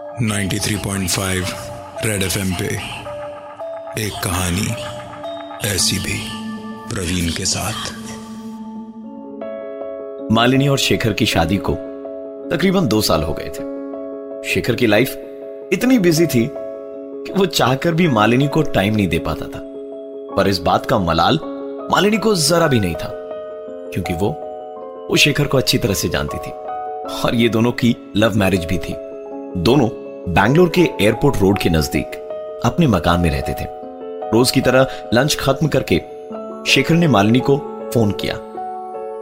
93.5 red FM पे एक कहानी ऐसी भी प्रवीण के साथ। मालिनी और शेखर की शादी को तकरीबन दो साल हो गए थे। शेखर की लाइफ इतनी बिज़ी थी कि वो चाहकर भी मालिनी को टाइम नहीं दे पाता था। पर इस बात का मलाल मालिनी को जरा भी नहीं था, क्योंकि वो वो शेखर को अच्छी तरह से जानती थी। और ये दोनों की लव मैरिज भी थी। दोनों बैंगलोर के एयरपोर्ट रोड के नज़दीक अपने मकान में रहते थे। रोज की तरह लंच खत्म करके शेखर ने मालिनी को फ़ोन किया।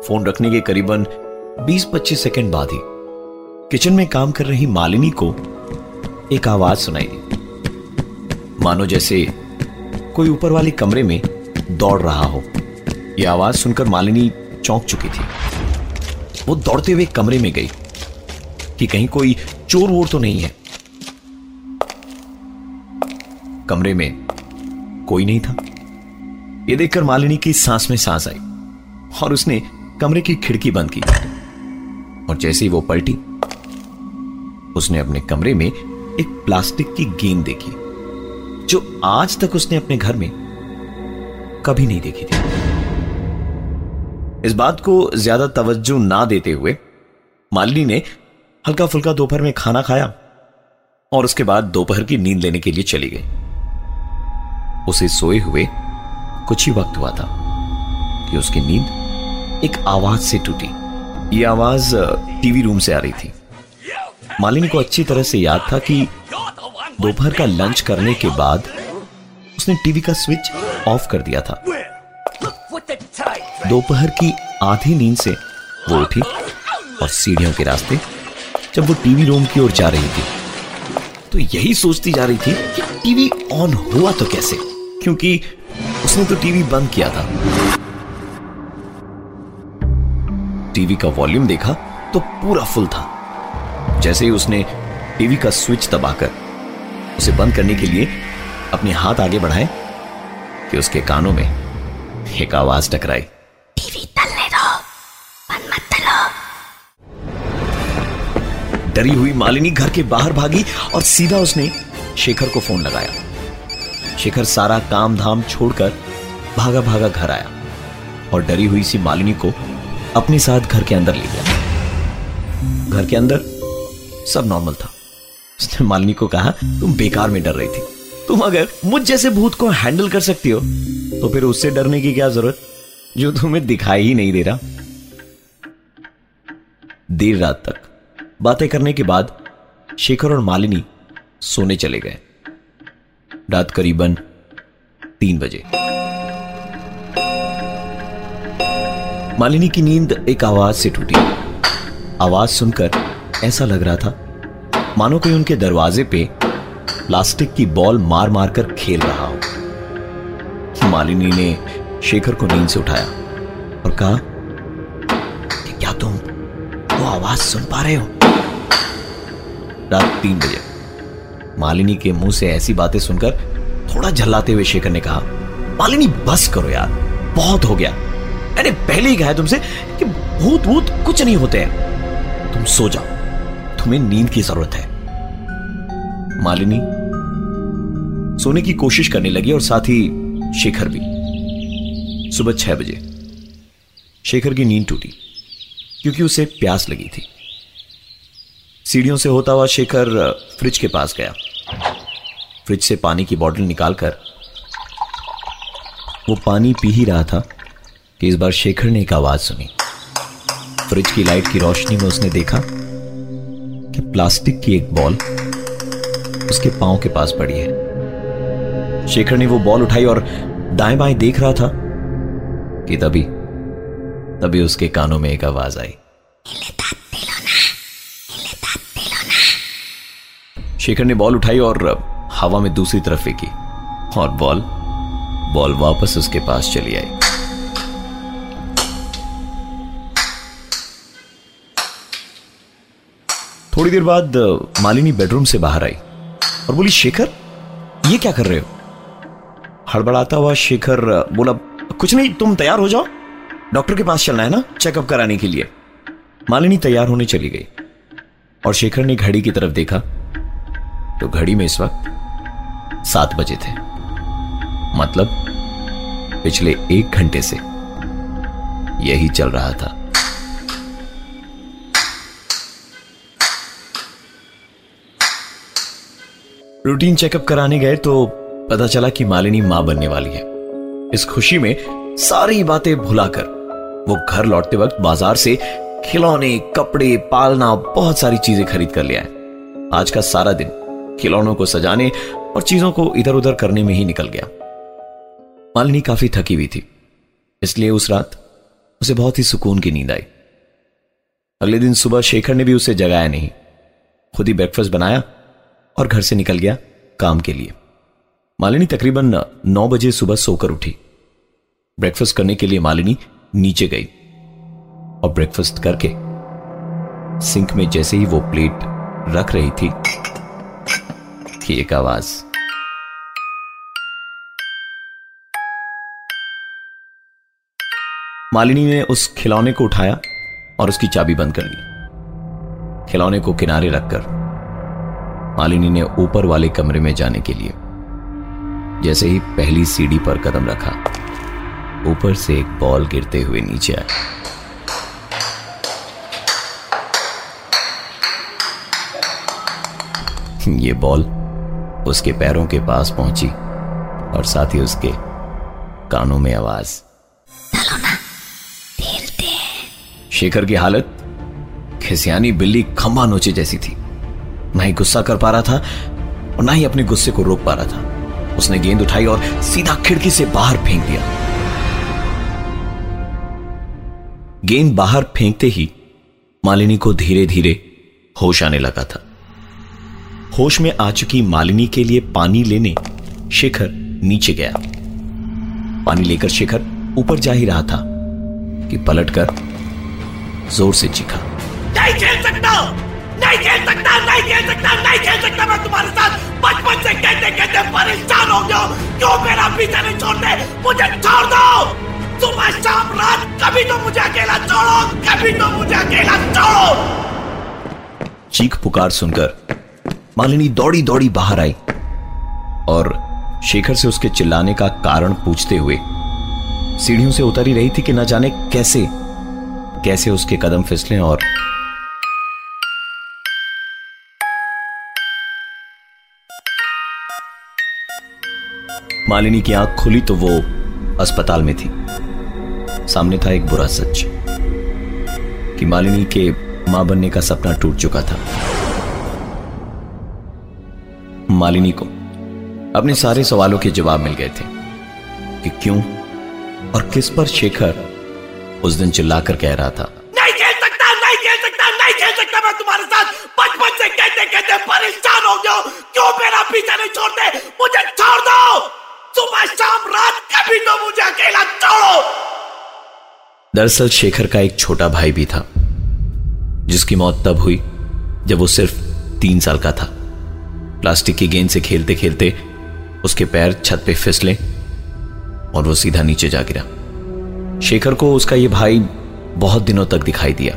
फ़ोन रखने के करीबन 20-25 सेकंड बाद ही किचन में काम कर रही मालिनी को एक आवाज़ सुनाई दी। मानो जैसे कोई ऊपर वाले कमरे में दौड़ रहा हो। यह आवाज़ सुनकर मालिनी चौंक चुकी थी। वो दौड़ते हुए कमरे में गई। कि कहीं कोई चोर वोर तो नहीं है। कमरे में कोई नहीं था। यह देखकर मालिनी की सांस में सांस आई और उसने कमरे की खिड़की बंद की और जैसे ही वो पलटी, उसने अपने कमरे में एक प्लास्टिक की गेंद देखी, जो आज तक उसने अपने घर में कभी नहीं देखी थी। इस बात को ज़्यादा तवज्जो ना देते हुए मालिनी ने हल्का फुल्का दोपहर में खाना खाया और उसके बाद दोपहर की नींद लेने के लिए चली गई। उसे सोए हुए कुछ ही वक्त हुआ था कि उसकी नींद एक आवाज़ से टूटी। यह आवाज़ टीवी रूम से आ रही थी। मालिनी को अच्छी तरह से याद था कि दोपहर का लंच करने के बाद उसने टीवी का स्विच ऑफ़ कर दिया था। दोपहर की आधी नींद से वो उठी और सीढ़ियों के रास्ते जब वो टीवी रूम की ओर जा रही थी। तो यही सोचती जा रही थी कि टीवी ऑन हुआ तो कैसे? क्योंकि उसने तो टीवी बंद किया था। टीवी का वॉल्यूम देखा तो पूरा फुल था। जैसे ही उसने टीवी का स्विच दबाकर उसे बंद करने के लिए अपने हाथ आगे बढ़ाए कि उसके कानों में एक आवाज़ टकराई। डरी हुई मालिनी घर के बाहर भागी और सीधा उसने शेखर को फ़ोन लगाया। शेखर सारा काम धाम छोड़कर भागा भागा घर आया और डरी हुई सी मालिनी को अपने साथ घर के अंदर ले गया। घर के अंदर सब नॉर्मल था। उसने मालिनी को कहा, तुम बेकार में डर रही थी। तुम अगर मुझ जैसे भूत को हैंडल कर सकती हो तो फिर उससे डरने की क्या ज़रूरत? जो तुम्हें दिखाई ही नहीं दे रहा। देर रात तक बातें करने के बाद शेखर और मालिनी सोने चले गए। रात करीबन तीन बजे। मालिनी की नींद एक आवाज़ से टूटी। आवाज़ सुनकर ऐसा लग रहा था, मानो कोई उनके दरवाजे पे प्लास्टिक की बॉल मार मार कर खेल रहा हो। मालिनी ने शेखर को नींद से उठाया और कहा कि क्या तुम वो आवाज़ सुन पा रहे हो? रात तीन बजे। मालिनी के मुँह से ऐसी बातें सुनकर थोड़ा झल्लाते हुए शेखर ने कहा, मालिनी, बस करो यार, बहुत हो गया। मैंने पहले ही कहा तुमसे कि भूत भूत कुछ नहीं होते हैं। तुम सो जाओ, तुम्हें नींद की ज़रूरत है। मालिनी सोने की कोशिश करने लगी और साथ ही शेखर भी। सुबह छह बजे, शेखर की नींद टूटी, क्योंकि उसे प्यास लगी थी। सीढ़ियों से होता हुआ शेखर फ्रिज के पास गया। फ्रिज से पानी की बोतल निकालकर वो पानी पी ही रहा था कि इस बार शेखर ने एक आवाज़ सुनी। फ्रिज की लाइट की रोशनी में उसने देखा कि प्लास्टिक की एक बॉल उसके पाँव के पास पड़ी है। शेखर ने वो बॉल उठाई और दाएँ बाएँ देख रहा था कि तभी तभी उसके कानों में एक आवाज़ आई। शेखर ने बॉल उठाई और हवा में दूसरी तरफ़ फेंकी और बॉल बॉल वापस उसके पास चली आई। थोड़ी देर बाद, मालिनी बेडरूम से बाहर आई और बोली, शेखर, ये क्या कर रहे हो? हड़बड़ाता हुआ शेखर बोला, कुछ नहीं, तुम तैयार हो जाओ। डॉक्टर के पास चलना है ना, चेकअप कराने के लिए। मालिनी तैयार होने चली गई और शेखर ने घड़ी की तरफ़ देखा तो घड़ी में इस वक्त सात बजे थे। मतलब पिछले एक घंटे से यही चल रहा था। रूटीन चेकअप कराने गए तो पता चला कि मालिनी माँ बनने वाली है। इस खुशी में सारी बातें भुलाकर, वो घर लौटते वक्त बाज़ार से खिलौने, कपड़े, पालना, बहुत सारी चीज़ें खरीद कर ले आए। आज का सारा दिन खिलौनों को सजाने और चीज़ों को इधर उधर करने में ही निकल गया। मालिनी काफ़ी थकी हुई थी, इसलिए उस रात उसे बहुत ही सुकून की नींद आई। अगले दिन सुबह शेखर ने भी उसे जगाया नहीं। खुद ही ब्रेकफास्ट बनाया और घर से निकल गया काम के लिए। मालिनी तकरीबन नौ बजे सुबह सोकर उठी। ब्रेकफास्ट करने के लिए मालिनी नीचे गई और ब्रेकफास्ट करके सिंक में जैसे ही वो प्लेट रख रही थी कि एक आवाज़। मालिनी ने उस खिलौने को उठाया और उसकी चाबी बंद कर दी। खिलौने को किनारे रखकर मालिनी ने ऊपर वाले कमरे में जाने के लिए जैसे ही पहली सीढ़ी पर कदम रखा, ऊपर से एक बॉल गिरते हुए नीचे आया। ये बॉल उसके पैरों के पास पहुँची और साथ ही उसके कानों में आवाज़। शेखर की हालत खिसियानी बिल्ली खंबा नोचे जैसी थी। ना ही गुस्सा कर पा रहा था और ना ही अपने गुस्से को रोक पा रहा था। उसने गेंद उठाई और सीधा खिड़की से बाहर फेंक दिया। गेंद बाहर फेंकते ही मालिनी को धीरे धीरे होश आने लगा था। होश में आ चुकी मालिनी के लिए पानी लेने शेखर नीचे गया। पानी लेकर शेखर ऊपर जा ही रहा था कि पलटकर ज़ोर से चीखा। नहीं खेल सकता नहीं खेल सकता नहीं खेल सकता नहीं खेल सकता मैं तुम्हारे साथ! बचपन से कहते कहते परेशान हो गया क्यों मेरा पीछा नहीं छोड़ते? मुझे छोड़ दो! सुबह शाम रात कभी तो मुझे अकेला छोड़ो! कभी तो मुझे अकेला छोड़ो! चीख पुकार सुनकर मालिनी दौड़ी दौड़ी बाहर आई और शेखर से उसके चिल्लाने का कारण पूछते हुए सीढ़ियों से उतर रही थी कि न जाने कैसे कैसे उसके कदम फिसले और मालिनी की आँख खुली तो वो अस्पताल में थी। सामने था एक बुरा सच, कि मालिनी के माँ बनने का सपना टूट चुका था। मालिनी को अपने सारे सवालों के जवाब मिल गए थे कि क्यों और किस पर शेखर उस दिन चिल्लाकर कह रहा था। नहीं खेल सकता नहीं खेल सकता नहीं खेल सकता मैं तुम्हारे साथ। बचपन से कहते कहते परेशान हो गया क्यों मेरा पीछा नहीं छोड़ते? मुझे छोड़ दो। सुबह शाम रात कभी तो मुझे अकेला छोड़ो। दरअसल शेखर का एक छोटा भाई भी था जिसकी मौत तब हुई जब वो सिर्फ़ तीन साल का था। प्लास्टिक की गेंद से खेलते खेलते उसके पैर छत पे फिसले और वो सीधा नीचे जा गिरा। शेखर को उसका ये भाई बहुत दिनों तक दिखाई दिया।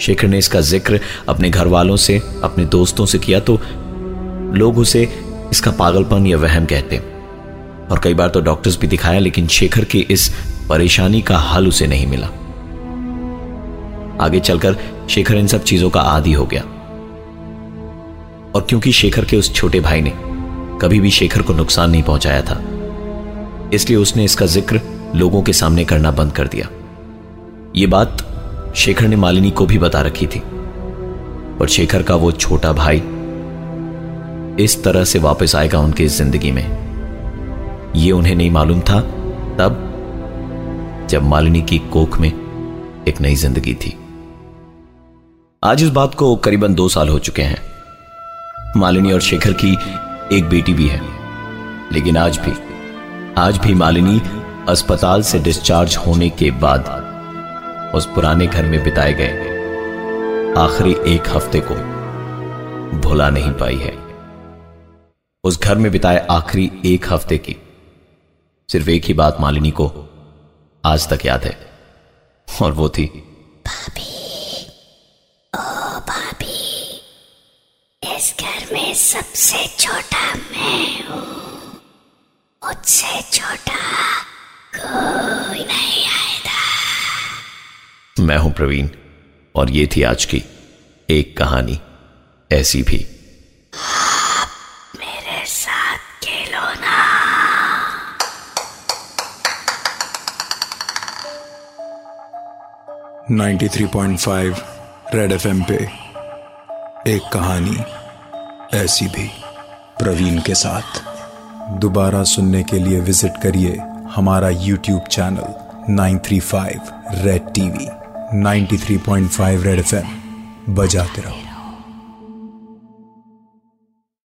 शेखर ने इसका ज़िक्र अपने घर वालों से, अपने दोस्तों से किया तो लोग उसे इसका पागलपन या वहम कहते और कई बार तो डॉक्टर्स भी दिखाया, लेकिन शेखर की इस परेशानी का हल उसे नहीं मिला। आगे चलकर शेखर इन सब चीज़ों का आदि हो गया। और क्योंकि शेखर के उस छोटे भाई ने कभी भी शेखर को नुकसान नहीं पहुँचाया था, इसलिए उसने इसका ज़िक्र लोगों के सामने करना बंद कर दिया। यह बात शेखर ने मालिनी को भी बता रखी थी, पर शेखर का वो छोटा भाई इस तरह से वापस आएगा उनकी ज़िंदगी में। यह उन्हें नहीं मालूम था तब जब मालिनी की कोख में एक नई ज़िंदगी थी। आज इस बात को करीबन दो साल हो चुके हैं। मालिनी और शेखर की एक बेटी भी है। लेकिन आज भी आज भी मालिनी अस्पताल से डिस्चार्ज होने के बाद उस पुराने घर में बिताए गए आखिरी एक हफ़्ते को भुला नहीं पाई है। उस घर में बिताए आखिरी एक हफ़्ते की सिर्फ़ एक ही बात मालिनी को आज तक याद है, और वो थी भाभी। में सबसे छोटा मैं हूँ। मुझसे छोटा कोई नहीं आएगा। मैं हूँ प्रवीण और ये थी आज की एक कहानी ऐसी भी। मेरे साथ खेलो ना। Ninety three point five red FM M पे एक कहानी। ऐसी भी। प्रवीण के साथ दोबारा सुनने के लिए विज़िट करिए हमारा YouTube channel 935 red TV 93.5 red FM. बजाते रहो।